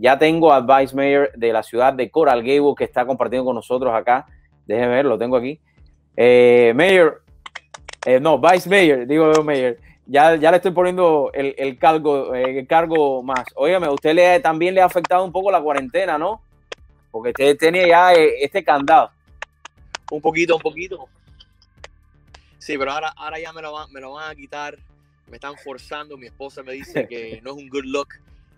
Ya tengo a Vice Mayor de la ciudad de Coral Gable que está compartiendo con nosotros acá. Déjeme ver, lo tengo aquí. Eh, Mayor, eh, no, Vice Mayor, digo Mayor. Ya, ya le estoy poniendo el, el cargo, el cargo más. Óigame, a usted le, también le ha afectado un poco la cuarentena, ¿no? Porque usted tenía ya eh, este candado. Un poquito, un poquito. Sí, pero ahora, ahora ya me lo, van, me lo van a quitar. Me están forzando. Mi esposa me dice que no es un good look.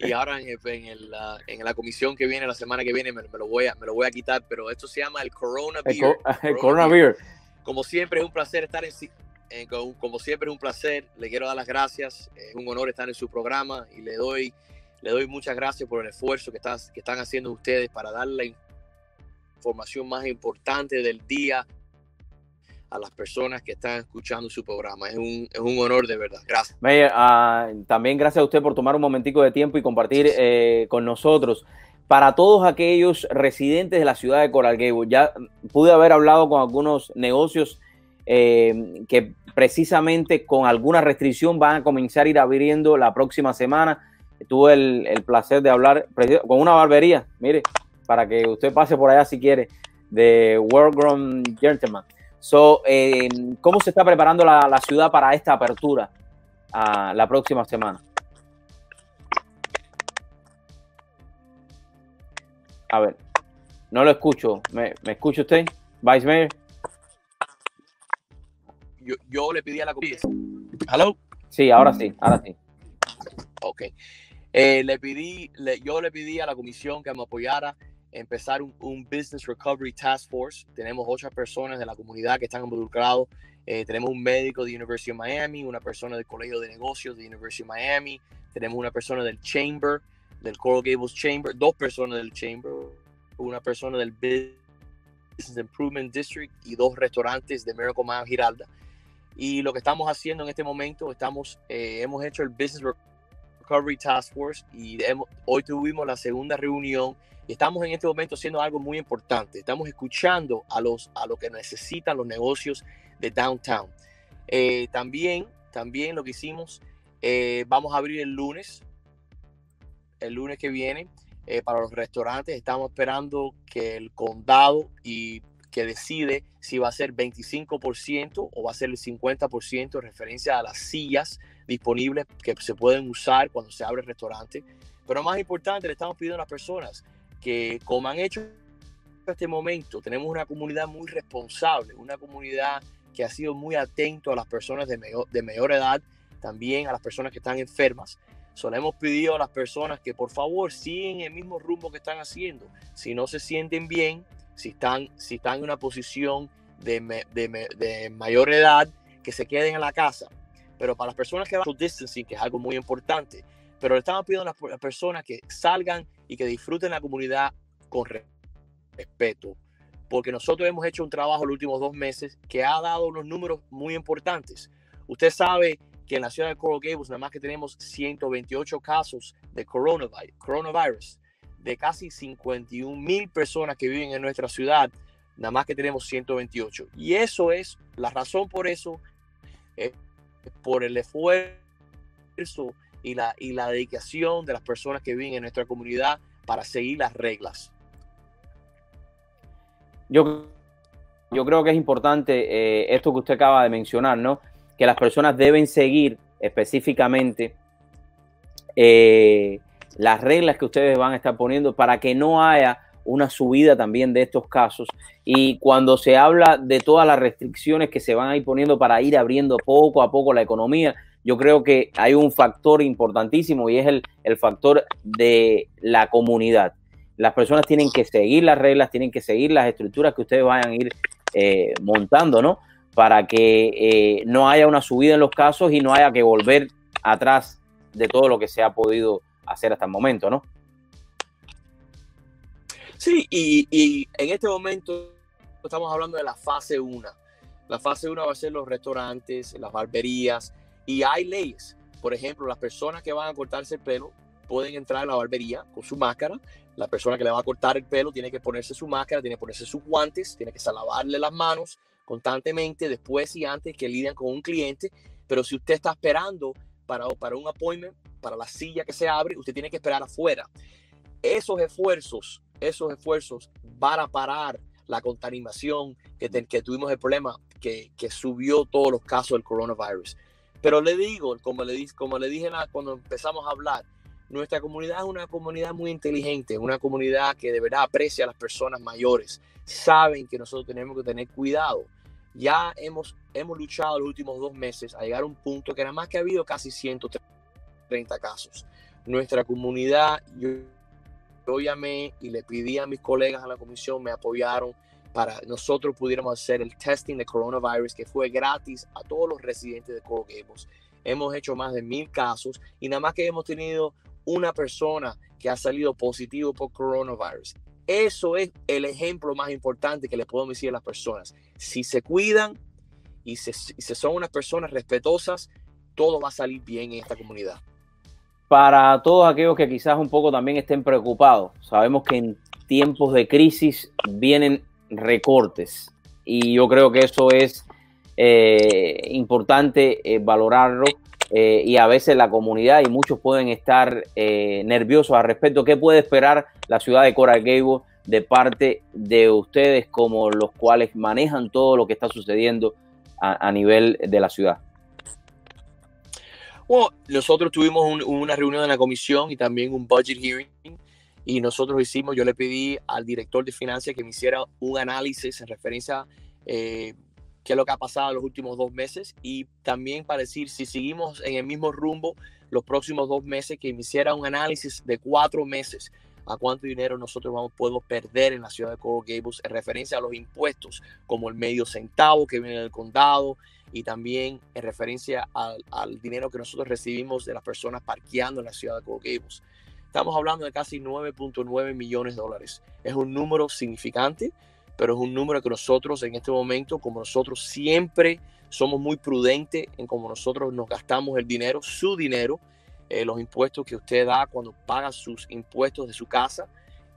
Y ahora en, en, el, en, la comisión que viene, la semana que viene, me, me, lo voy a, me lo voy a quitar. Pero esto se llama el Corona El, Beer. co- el Corona Beer. Como siempre, es un placer estar en. como- como siempre, es un placer. Le quiero dar las gracias. Es un honor estar en su programa y le doy, le doy muchas gracias por el esfuerzo que, estás, que están haciendo ustedes para dar la información más importante del día a las personas que están escuchando su programa. Es un, es un honor de verdad. Gracias. Mayor, ah, también gracias a usted por tomar un momentico de tiempo y compartir eh, con nosotros. Para todos aquellos residentes de la ciudad de Coral Gable, ya pude haber hablado con algunos negocios eh, que precisamente con alguna restricción van a comenzar a ir abriendo la próxima semana. Tuve el, el placer de hablar con una barbería, mire, para que usted pase por allá si quiere, de World Grown Gentleman. So, eh, ¿Cómo se está preparando la, la ciudad para esta apertura ah, la próxima semana? A ver, no lo escucho. ¿Me, me escucha usted, Vice Mayor? Yo, yo le pedí a la comisión. Hello. Sí, ahora sí, ahora sí. Ok. Eh, le pedí, le- yo le pedí a la comisión que me apoyara empezar un, un Business Recovery Task Force. Tenemos ocho personas de la comunidad que están involucrados. Eh, tenemos un médico de University of Miami, una persona del Colegio de Negocios de University of Miami, tenemos una persona del Chamber, del Coral Gables Chamber, dos personas del Chamber, una persona del Business Improvement District y dos restaurantes de Miracle Mile Giralda. Y lo que estamos haciendo en este momento, estamos, eh, hemos hecho el Business Recovery Task Force y hoy tuvimos la segunda reunión estamos en este momento haciendo algo muy importante. Estamos escuchando a los a lo que necesitan los negocios de downtown. Eh, también, también lo que hicimos, eh, vamos a abrir el lunes, el lunes que viene, eh, para los restaurantes. Estamos esperando que el condado y que decide si va a ser 25% o va a ser el 50% en referencia a las sillas disponibles que se pueden usar cuando se abre el restaurante. Pero más importante, le estamos pidiendo a las personas que, como han hecho hasta este momento, tenemos una comunidad muy responsable, una comunidad que ha sido muy atento a las personas de mayor, de mayor edad, también a las personas que están enfermas. Solo hemos pedido a las personas que por favor sigan el mismo rumbo que están haciendo. Si no se sienten bien, si están, si están en una posición de, de de mayor edad, que se queden en la casa. Pero para las personas que van social distancing, que es algo muy importante, pero le estamos pidiendo a las personas que salgan y que disfruten la comunidad con re- respeto. Porque nosotros hemos hecho un trabajo los últimos dos meses que ha dado unos números muy importantes. Usted sabe que en la ciudad de Coral Gables nada más que tenemos 128 casos de coronavirus, coronavirus de casi 51 mil personas que viven en nuestra ciudad, nada más que tenemos 128. Y eso es, la razón por eso, es por el esfuerzo y la, y la dedicación de las personas que viven en nuestra comunidad para seguir las reglas. Yo, yo creo que es importante eh, esto que usted acaba de mencionar, ¿no? Que las personas deben seguir específicamente eh, las reglas que ustedes van a estar poniendo para que no haya una subida también de estos casos. Y cuando se habla de todas las restricciones que se van a ir poniendo para ir abriendo poco a poco la economía, yo creo que hay un factor importantísimo y es el, el factor de la comunidad. Las personas tienen que seguir las reglas, tienen que seguir las estructuras que ustedes vayan a ir eh, montando, ¿no? Para que eh, no haya una subida en los casos y no haya que volver atrás de todo lo que se ha podido hacer hasta el momento, ¿no? Sí, y, y en este momento estamos hablando de la fase 1. La fase 1 va a ser los restaurantes, las barberías, y hay leyes. Por ejemplo, las personas que van a cortarse el pelo pueden entrar a la barbería con su máscara. La persona que le va a cortar el pelo tiene que ponerse su máscara, tiene que ponerse sus guantes, tiene que lavarle las manos constantemente después y antes que lidian con un cliente. Pero si usted está esperando para, para un appointment, para la silla que se abre, usted tiene que esperar afuera. esos esfuerzos, esos esfuerzos van a parar la contaminación que, que tuvimos el problema que, que, subió todos los casos del coronavirus. Pero le digo, como le, como le dije cuando empezamos a hablar, nuestra comunidad es una comunidad muy inteligente, una comunidad que de verdad aprecia a las personas mayores, saben que nosotros tenemos que tener cuidado. Ya hemos, hemos luchado los últimos dos meses a llegar a un punto que nada más que ha habido casi 130 casos. Nuestra comunidad, yo llamé y le pedí a mis colegas en la comisión, me apoyaron para nosotros pudiéramos hacer el testing de coronavirus que fue gratis a todos los residentes de Coral Gables. Hemos hecho más de mil casos y nada más que hemos tenido una persona que ha salido positivo por coronavirus. Eso es el ejemplo más importante que le puedo decir a las personas. Si se cuidan y se, si son unas personas respetuosas, todo va a salir bien en esta comunidad. Para todos aquellos que quizás un poco también estén preocupados, sabemos que en tiempos de crisis vienen recortes y yo creo que eso es eh, importante eh, valorarlo eh, y a veces la comunidad y muchos pueden estar nerviosos al respecto. ¿Qué puede esperar la ciudad de Coral Gables de parte de ustedes como los cuales manejan todo lo que está sucediendo a, nivel de la ciudad? Bueno, nosotros tuvimos una reunión en la comisión y también un budget hearing y nosotros hicimos, yo le pedí al director de finanzas que me hiciera un análisis en referencia eh, qué es lo que ha pasado en los últimos dos meses y también para decir si seguimos en el mismo rumbo los próximos dos meses, que me hiciera un análisis de cuatro meses a cuánto dinero nosotros vamos, podemos perder en la ciudad de Coral Gables en referencia a los impuestos, como el medio centavo que viene del condado y también en referencia al, dinero que nosotros recibimos de las personas parqueando en la ciudad de Coral Gables. Estamos hablando de casi 9.9 millones de dólares. Es un número significante, pero es un número que nosotros en este momento, como nosotros siempre somos muy prudentes en cómo nosotros nos gastamos el dinero, su dinero, eh, los impuestos que usted da cuando paga sus impuestos de su casa,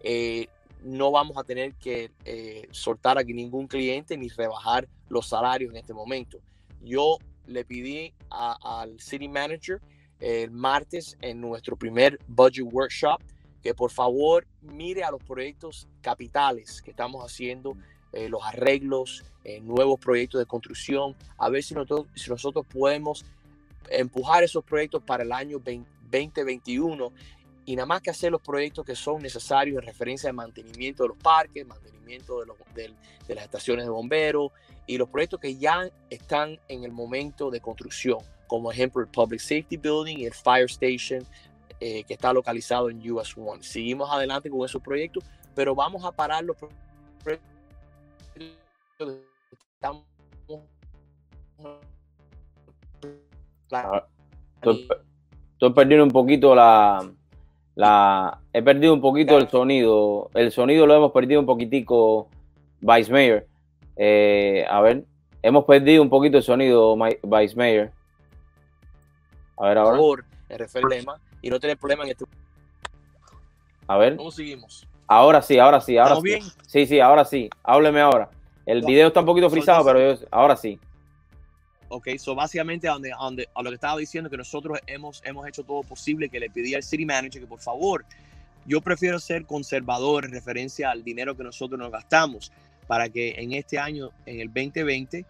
eh, no vamos a tener que eh, soltar aquí ningún cliente ni rebajar los salarios en este momento. Yo le pedí al city manager el martes en nuestro primer budget workshop, que por favor mire a los proyectos capitales que estamos haciendo, los arreglos, nuevos proyectos de construcción, a ver si nosotros, si nosotros podemos empujar esos proyectos para el año 2021 y nada más que hacer los proyectos que son necesarios en referencia al mantenimiento de los parques, mantenimiento de, los, de, las estaciones de bomberos y los proyectos que ya están en el momento de construcción como ejemplo el Public Safety Building y el Fire Station eh, que está localizado en US One. Seguimos adelante con esos proyectos, pero vamos a parar los proyectos ah, Estoy, perdiendo un poquito la, la, he perdido un poquito el sonido. El sonido lo hemos perdido un poquitico, Vice Mayor. Eh, a ver, hemos perdido un poquito el sonido, Vice Mayor. A ver ahora. Por el problema y no tener problema en este. A ver. ¿Cómo seguimos? Ahora sí, ahora sí, ahora sí. bien? Sí, sí, ahora sí. Hábleme ahora. El video está un poquito frisado, pero ahora sí. Ok, so básicamente a, donde, a, lo que estaba diciendo, que nosotros hemos, hemos hecho todo posible, que le pedí al city manager que por favor, yo prefiero ser conservador en referencia al dinero que nosotros nos gastamos, para que en este año, en el 2020,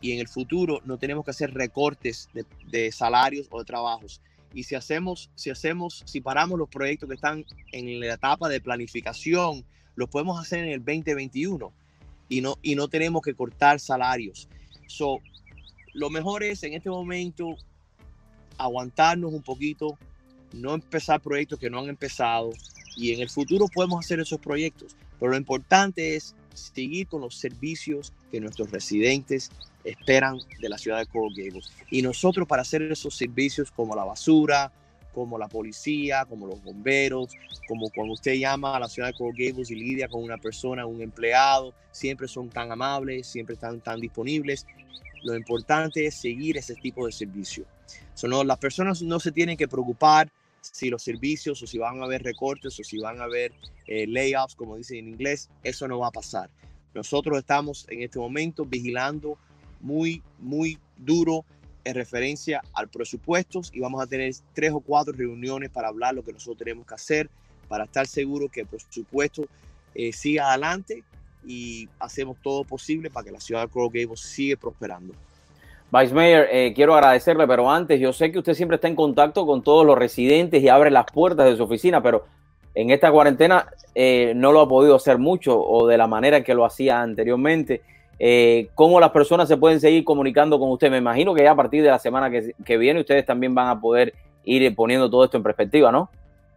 y en el futuro no tenemos que hacer recortes de, salarios o de trabajos. Y si hacemos, si hacemos, si paramos los proyectos que están en la etapa de planificación, los podemos hacer en el 2021 y no, y no tenemos que cortar salarios. So, lo mejor es en este momento aguantarnos un poquito, no empezar proyectos que no han empezado y en el futuro podemos hacer esos proyectos. Pero lo importante es seguir con los servicios que nuestros residentes esperan de la ciudad de Coral. Y nosotros para hacer esos servicios como la basura, como la policía, como los bomberos, como cuando usted llama a la ciudad de Coral y lidia con una persona, un empleado, siempre son tan amables, siempre están tan disponibles. Lo importante es seguir ese tipo de servicio. no, las personas no se tienen que preocupar si los servicios o si van a haber recortes o si van a haber eh, layoffs, como dicen en inglés, eso no va a pasar. Nosotros estamos en este momento vigilando muy, muy duro en referencia al presupuesto y vamos a tener tres o cuatro reuniones para hablar lo que nosotros tenemos que hacer para estar seguro que por supuesto eh, siga adelante y hacemos todo posible para que la ciudad de Coral Gables siga prosperando. Vice Mayor, eh, quiero agradecerle, pero antes yo sé que usted siempre está en contacto con todos los residentes y abre las puertas de su oficina, pero en esta cuarentena eh, no lo ha podido hacer mucho o de la manera que lo hacía anteriormente. Eh, ¿Cómo las personas se pueden seguir comunicando con usted? Me imagino que ya a partir de la semana que, que viene ustedes también van a poder ir poniendo todo esto en perspectiva, ¿no?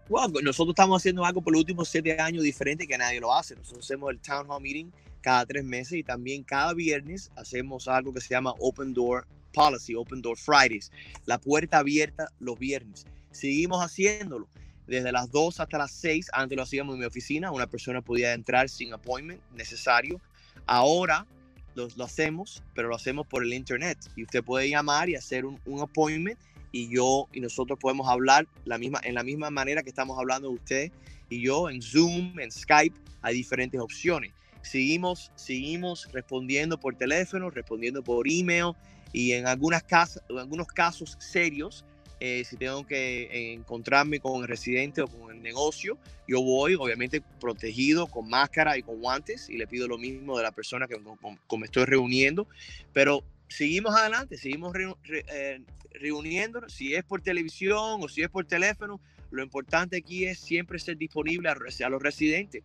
Bueno, nosotros estamos haciendo algo por los últimos siete años diferente que nadie lo hace. Nosotros hacemos el Town Hall Meeting cada tres meses y también cada viernes hacemos algo que se llama Open Door Policy, Open Door Fridays, la puerta abierta los viernes. Seguimos haciéndolo desde las 2 hasta las 6. Antes lo hacíamos en mi oficina, una persona podía entrar sin appointment necesario. Ahora lo, lo hacemos, pero lo hacemos por el internet y usted puede llamar y hacer un, un appointment y yo y nosotros podemos hablar la misma, en la misma manera que estamos hablando de usted y yo en Zoom, en Skype, hay diferentes opciones. Seguimos, seguimos respondiendo por teléfono, respondiendo por email y en, algunas casas, en algunos casos serios, eh, si tengo que encontrarme con el residente o con el negocio, yo voy obviamente protegido con máscara y con guantes y le pido lo mismo de la persona que con, me estoy reuniendo, pero seguimos adelante, seguimos re, eh, reuniéndonos, si es por televisión o si es por teléfono, lo importante aquí es siempre ser disponible a, a los residentes,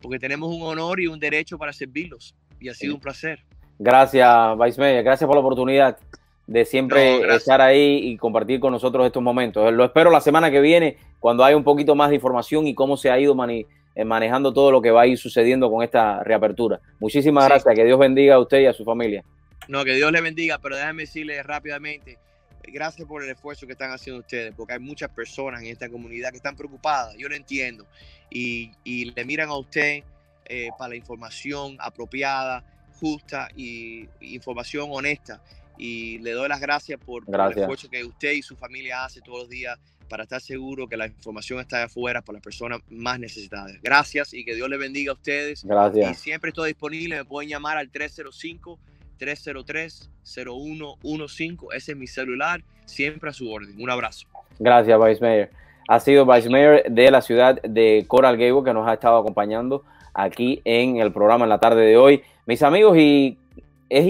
porque tenemos un honor y un derecho para servirlos y ha sido un placer. Gracias, Vice Media, gracias por la oportunidad de siempre no, estar ahí y compartir con nosotros estos momentos. Lo espero la semana que viene, cuando haya un poquito más de información y cómo se ha ido mani manejando todo lo que va a ir sucediendo con esta reapertura. Muchísimas sí. gracias, que Dios bendiga a usted y a su familia. No, que Dios le bendiga, pero déjame decirle rápidamente, gracias por el esfuerzo que están haciendo ustedes, porque hay muchas personas en esta comunidad que están preocupadas, yo lo entiendo, y, y le miran a usted eh, para la información apropiada, justa y información honesta. Y le doy las gracias por, gracias. por, el esfuerzo que usted y su familia hace todos los días para estar seguro que la información está afuera para las personas más necesitadas. Gracias y que Dios le bendiga a ustedes. Gracias. Y siempre estoy disponible, me pueden llamar al 305 303-0115. Ese es mi celular, siempre a su orden. Un abrazo. Gracias, Vice Mayor. Ha sido Vice Mayor de la ciudad de Coral Gable que nos ha estado acompañando aquí en el programa en la tarde de hoy. Mis amigos, y